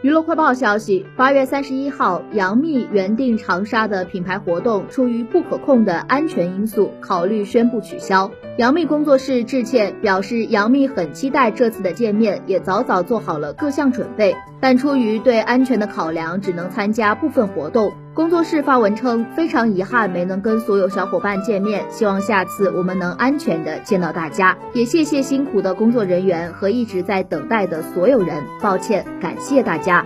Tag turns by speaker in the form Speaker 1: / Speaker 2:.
Speaker 1: 娱乐快报消息，八月三十一号，杨幂原定长沙的品牌活动出于不可控的安全因素，考虑宣布取消。杨幂工作室致歉，表示杨幂很期待这次的见面，也早早做好了各项准备，但出于对安全的考量，只能参加部分活动。工作室发文称，非常遗憾没能跟所有小伙伴见面，希望下次我们能安全的见到大家，也谢谢辛苦的工作人员和一直在等待的所有人，抱歉，感谢大家。